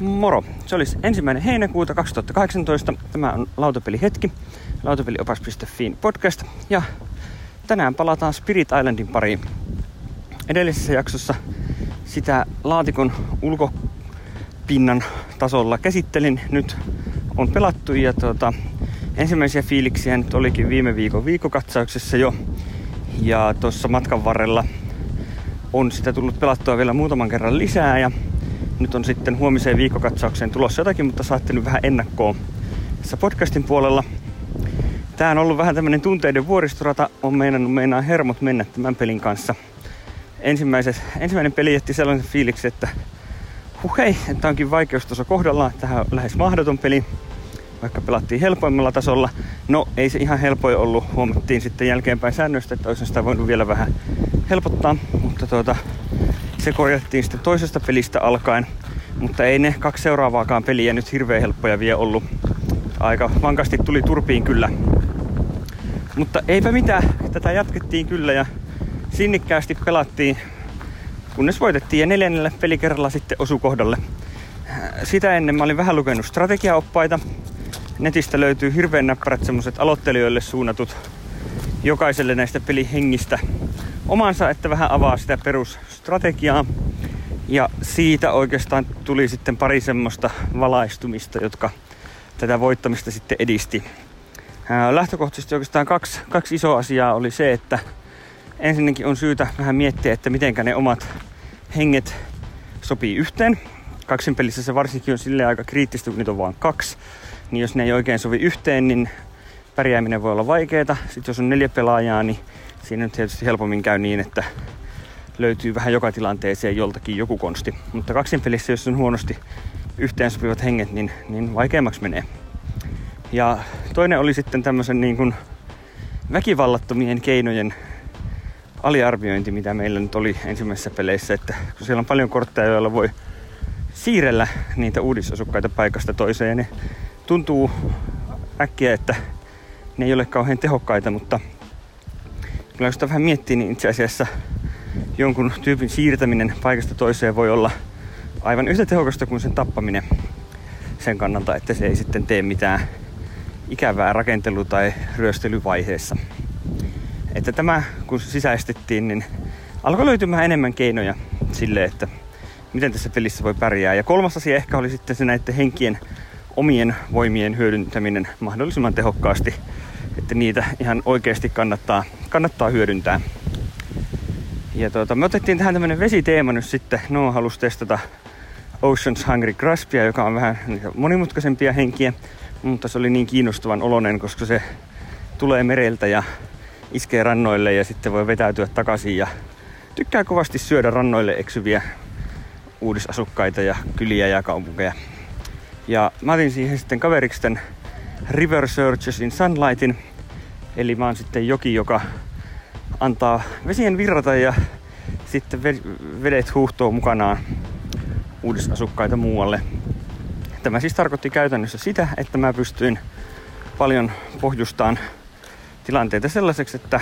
Moro! Se olisi ensimmäinen heinäkuuta 2018. Tämä on Lautapeli hetki, lautapeliopas.fiin podcast. Ja tänään palataan Spirit Islandin pariin. Edellisessä jaksossa sitä laatikon ulkopinnan tasolla käsittelin. Nyt on pelattu ja tuota, ensimmäisiä fiiliksiä nyt olikin viime viikon viikokatsauksessa jo. Ja tuossa matkan varrella on sitä tullut pelattua vielä muutaman kerran lisää ja nyt on sitten huomiseen viikokatsaukseen tulossa jotakin, mutta saatte nyt vähän ennakkoa tässä podcastin puolella. Tää on ollut vähän tämmönen tunteiden vuoristorata, on meinannut meinaa hermot mennä tämän pelin kanssa. ensimmäinen peli jätti sellaisen fiiliksi, että huh hei, että onkin vaikeustaso kohdallaan, tähän on lähes mahdoton peli, vaikka pelattiin helpoimmalla tasolla. No, ei se ihan helpoin ollut, huomattiin sitten jälkeenpäin säännöistä, että olisi sitä voinut vielä vähän helpottaa, mutta tuota, se korjattiin sitten toisesta pelistä alkaen. Mutta ei ne kaksi seuraavaakaan peliä nyt hirveän helppoja vielä ollut. Aika vankasti tuli turpiin kyllä. Mutta eipä mitään, tätä jatkettiin kyllä ja sinnikkäästi pelattiin, kunnes voitettiin ja neljännellä pelikerralla sitten osu kohdalle. Sitä ennen mä olin vähän lukenut strategiaoppaita. Netistä löytyy hirveän näppärät semmoset aloittelijoille suunnatut jokaiselle näistä pelihengistä omansa, että vähän avaa sitä perusstrategiaa. Ja siitä oikeastaan tuli sitten pari semmoista valaistumista, jotka tätä voittamista sitten edisti. Lähtökohtaisesti oikeastaan kaksi, kaksi isoa asiaa oli se, että ensinnäkin on syytä vähän miettiä, että miten ne omat henget sopii yhteen. Kaksin pelissä se varsinkin on sille aika kriittistä, kun niitä on vain kaksi. Niin jos ne ei oikein sovi yhteen, niin pärjääminen voi olla vaikeaa. Sitten jos on neljä pelaajaa, niin siinä nyt tietysti helpommin käy niin, että löytyy vähän joka tilanteeseen joltakin joku konsti. Mutta kaksin pelissä, jos on huonosti yhteensopivat henget, niin, niin vaikeammaksi menee. Ja toinen oli sitten tämmöisen niin kuin väkivallattomien keinojen aliarviointi, mitä meillä nyt oli ensimmäisissä peleissä, että kun siellä on paljon kortteja, joilla voi siirrellä niitä uudisasukkaita paikasta toiseen, ne tuntuu äkkiä, että ne ei ole kauhean tehokkaita, mutta kyllä jos sitä vähän miettii, niin itse asiassa jonkun tyypin siirtäminen paikasta toiseen voi olla aivan yhtä tehokasta kuin sen tappaminen sen kannalta, että se ei sitten tee mitään ikävää rakentelu- tai ryöstelyvaiheessa. Että tämä, kun se sisäistettiin, niin alkoi löytymään enemmän keinoja sille, että miten tässä pelissä voi pärjää. Ja kolmas asia ehkä oli sitten se näiden henkien omien voimien hyödyntäminen mahdollisimman tehokkaasti, että niitä ihan oikeasti kannattaa, kannattaa hyödyntää. Ja tuota, me otettiin tähän tämmönen vesiteema nyt sitten. No halusi testata Ocean's Hungry Graspia, joka on vähän monimutkaisempia henkiä, mutta se oli niin kiinnostavan olonen, koska se tulee mereltä ja iskee rannoille ja sitten voi vetäytyä takaisin ja tykkää kovasti syödä rannoille eksyviä uudisasukkaita ja kyliä ja kaupunkeja. Ja mä otin siihen sitten kaveriksi tämän River Searches in Sunlightin, eli mä oon sitten joki, joka antaa vesien virrata ja sitten vedet huuhtoo mukanaan uudisasukkaita muualle. Tämä siis tarkoitti käytännössä sitä, että mä pystyin paljon pohjustaan tilanteita sellaiseksi, että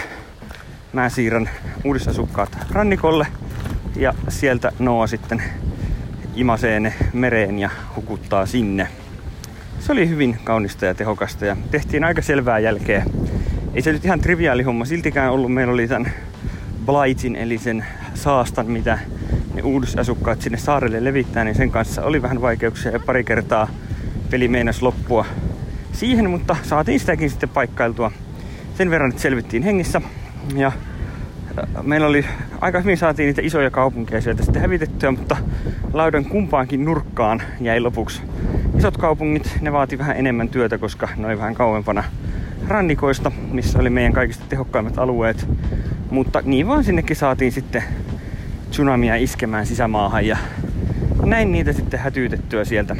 mä siirrän uudisasukkaat rannikolle ja sieltä Noa sitten imasee ne mereen ja hukuttaa sinne. Se oli hyvin kaunista ja tehokasta ja tehtiin aika selvää jälkeä. Ei se nyt ihan triviaali homma siltikään ollut. Meillä oli tämän Blightin eli sen saastan, mitä ne uudisasukkaat sinne saarelle levittää, niin sen kanssa oli vähän vaikeuksia ja pari kertaa peli meinasi loppua siihen, mutta saatiin sitäkin sitten paikkailtua sen verran, että selvittiin hengissä. Ja äh, meillä oli aika hyvin saatiin niitä isoja kaupunkeja sieltä sitten hävitettyä, mutta laudan kumpaankin nurkkaan jäi lopuksi isot kaupungit. Ne vaati vähän enemmän työtä, koska ne oli vähän kauempana rannikoista, missä oli meidän kaikista tehokkaimmat alueet. Mutta niin vaan sinnekin saatiin sitten tsunamia iskemään sisämaahan ja näin niitä sitten hätyytettyä sieltä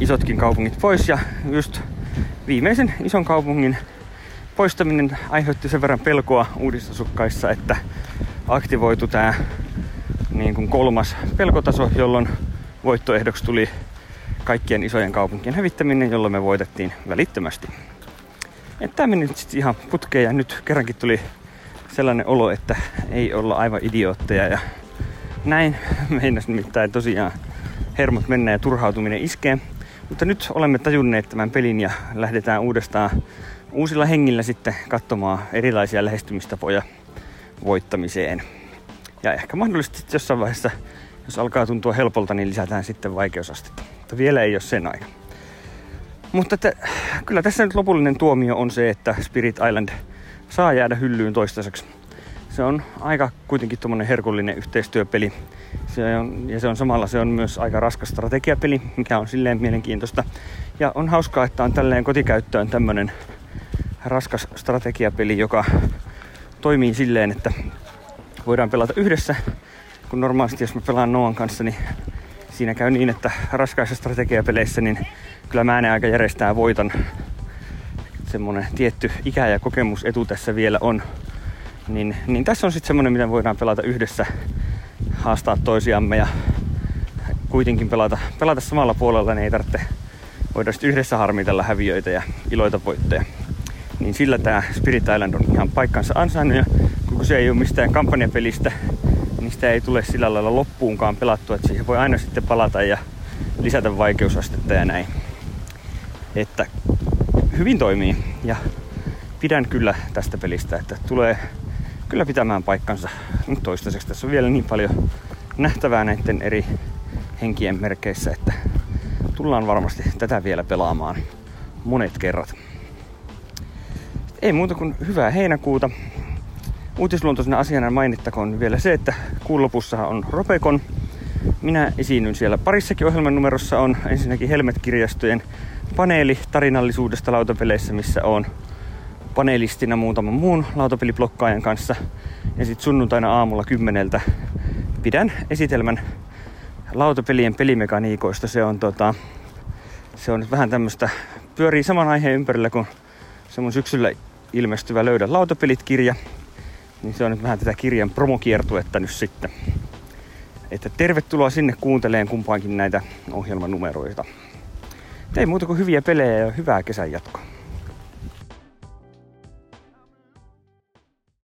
isotkin kaupungit pois ja just viimeisen ison kaupungin poistaminen aiheutti sen verran pelkoa uudistusukkaissa, että aktivoitu tämä niin kuin kolmas pelkotaso, jolloin voittoehdoksi tuli kaikkien isojen kaupunkien hävittäminen, jolloin me voitettiin välittömästi. Tämä meni nyt sitten ihan putkeen ja nyt kerrankin tuli sellainen olo, että ei olla aivan idiootteja ja näin meinas nimittäin tosiaan hermot mennä ja turhautuminen iskee. Mutta nyt olemme tajunneet tämän pelin ja lähdetään uudestaan uusilla hengillä sitten katsomaan erilaisia lähestymistapoja voittamiseen. Ja ehkä mahdollisesti jossain vaiheessa, jos alkaa tuntua helpolta, niin lisätään sitten vaikeusastetta. Mutta vielä ei ole sen aika. Mutta että, kyllä tässä nyt lopullinen tuomio on se, että Spirit Island saa jäädä hyllyyn toistaiseksi. Se on aika kuitenkin tuommoinen herkullinen yhteistyöpeli. Se on, ja se on samalla se on myös aika raskas strategiapeli, mikä on silleen mielenkiintoista. Ja on hauskaa, että on tälleen kotikäyttöön tämmöinen raskas strategiapeli, joka toimii silleen, että voidaan pelata yhdessä. Kun normaalisti jos mä pelaan Noan kanssa, niin siinä käy niin, että raskaissa strategiapeleissä niin kyllä mä äänen aika järjestää voitan. Semmonen tietty ikä- ja kokemusetu tässä vielä on. Niin, niin tässä on sitten semmonen, miten voidaan pelata yhdessä, haastaa toisiamme ja kuitenkin pelata, pelata samalla puolella, niin ei tarvitse voida yhdessä harmitella häviöitä ja iloita voittoja. Niin sillä tämä Spirit Island on ihan paikkansa ansainnut ja kun se ei ole mistään kampanjapelistä, sitä ei tule sillä lailla loppuunkaan pelattua, että siihen voi aina sitten palata ja lisätä vaikeusastetta ja näin. Että hyvin toimii ja pidän kyllä tästä pelistä, että tulee kyllä pitämään paikkansa nyt toistaiseksi. Tässä on vielä niin paljon nähtävää näiden eri henkien merkeissä, että tullaan varmasti tätä vielä pelaamaan monet kerrat. Ei muuta kuin hyvää heinäkuuta. Uutisluontoisena asiana mainittakoon vielä se, että kuun on Ropekon. Minä esiinnyn siellä parissakin ohjelman numerossa on ensinnäkin Helmet-kirjastojen paneeli tarinallisuudesta lautapeleissä, missä on panelistina muutaman muun lautapeliblokkaajan kanssa. Ja sitten sunnuntaina aamulla kymmeneltä pidän esitelmän lautapelien pelimekaniikoista. Se on, tota, se on vähän tämmöistä, pyörii saman aiheen ympärillä kuin se mun syksyllä ilmestyvä Löydä lautapelit-kirja. Niin se on nyt vähän tätä kirjan promokiertuetta nyt sitten. Että tervetuloa sinne kuunteleen kumpaankin näitä ohjelmanumeroita. Ei muuta kuin hyviä pelejä ja hyvää kesän jatkoa.